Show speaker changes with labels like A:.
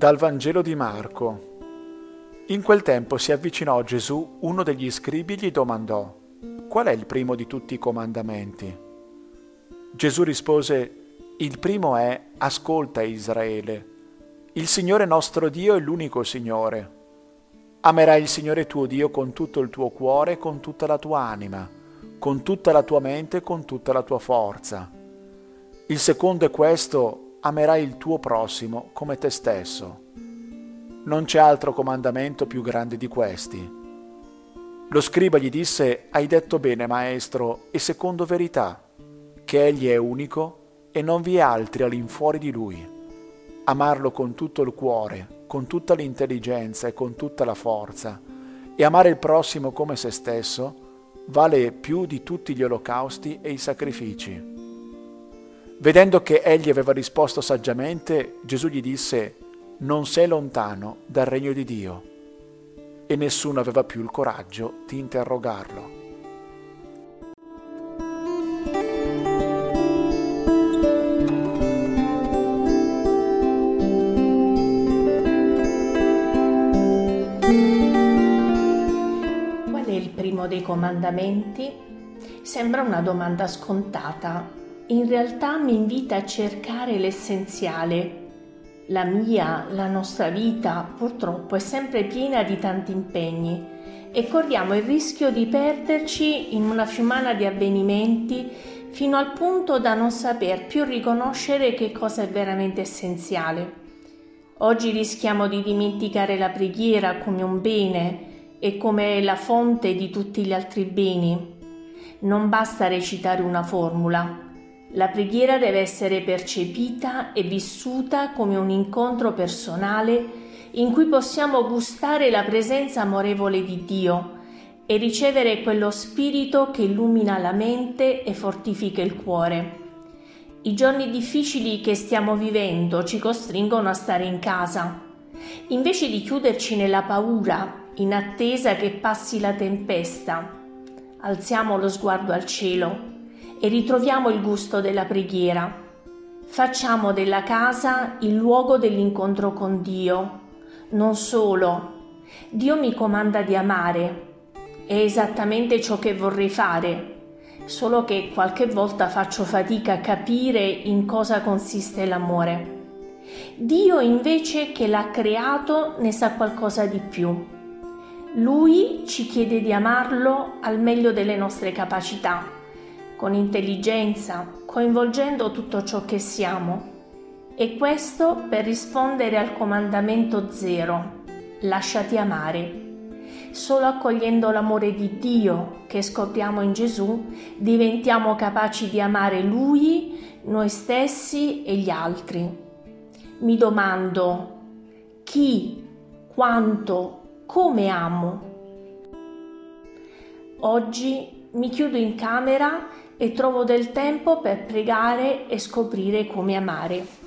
A: Dal Vangelo di Marco. In quel tempo si avvicinò a Gesù uno degli scribi e gli domandò, Qual è il primo di tutti i comandamenti? Gesù rispose, Il primo è, Ascolta Israele, il Signore nostro Dio è l'unico Signore. Amerai il Signore tuo Dio con tutto il tuo cuore e con tutta la tua anima, con tutta la tua mente e con tutta la tua forza. Il secondo è questo, amerai il tuo prossimo come te stesso. Non c'è altro comandamento più grande di questi. Lo scriba gli disse, hai detto bene, maestro, e secondo verità, che egli è unico e non vi è altri all'infuori di lui. Amarlo con tutto il cuore, con tutta l'intelligenza e con tutta la forza, e amare il prossimo come se stesso, vale più di tutti gli olocausti e i sacrifici. Vedendo che egli aveva risposto saggiamente, Gesù gli disse, non sei lontano dal regno di Dio. E nessuno aveva più il coraggio di interrogarlo.
B: primo dei comandamenti? Sembra una domanda scontata. In realtà mi invita a cercare l'essenziale. La mia, la nostra vita, purtroppo, è sempre piena di tanti impegni e corriamo il rischio di perderci in una fiumana di avvenimenti fino al punto da non saper più riconoscere che cosa è veramente essenziale. Oggi rischiamo di dimenticare la preghiera come un bene e come la fonte di tutti gli altri beni. Non basta recitare una formula. La preghiera deve essere percepita e vissuta come un incontro personale in cui possiamo gustare la presenza amorevole di Dio e ricevere quello spirito che illumina la mente e fortifica il cuore. I giorni difficili che stiamo vivendo ci costringono a stare in casa. Invece di chiuderci nella paura in attesa che passi la tempesta, alziamo lo sguardo al cielo e ritroviamo il gusto della preghiera. Facciamo della casa il luogo dell'incontro con Dio. Non solo, Dio mi comanda di amare. È esattamente ciò che vorrei fare, solo che qualche volta faccio fatica a capire in cosa consiste l'amore. Dio invece che l'ha creato ne sa qualcosa di più. Lui ci chiede di amarlo al meglio delle nostre capacità, con intelligenza, coinvolgendo tutto ciò che siamo. E questo per rispondere al comandamento zero, lasciati amare. Solo accogliendo l'amore di Dio che scopriamo in Gesù diventiamo capaci di amare Lui, noi stessi e gli altri. Mi domando chi, quanto, come amo. Oggi mi chiudo in camera e trovo del tempo per pregare e scoprire come amare.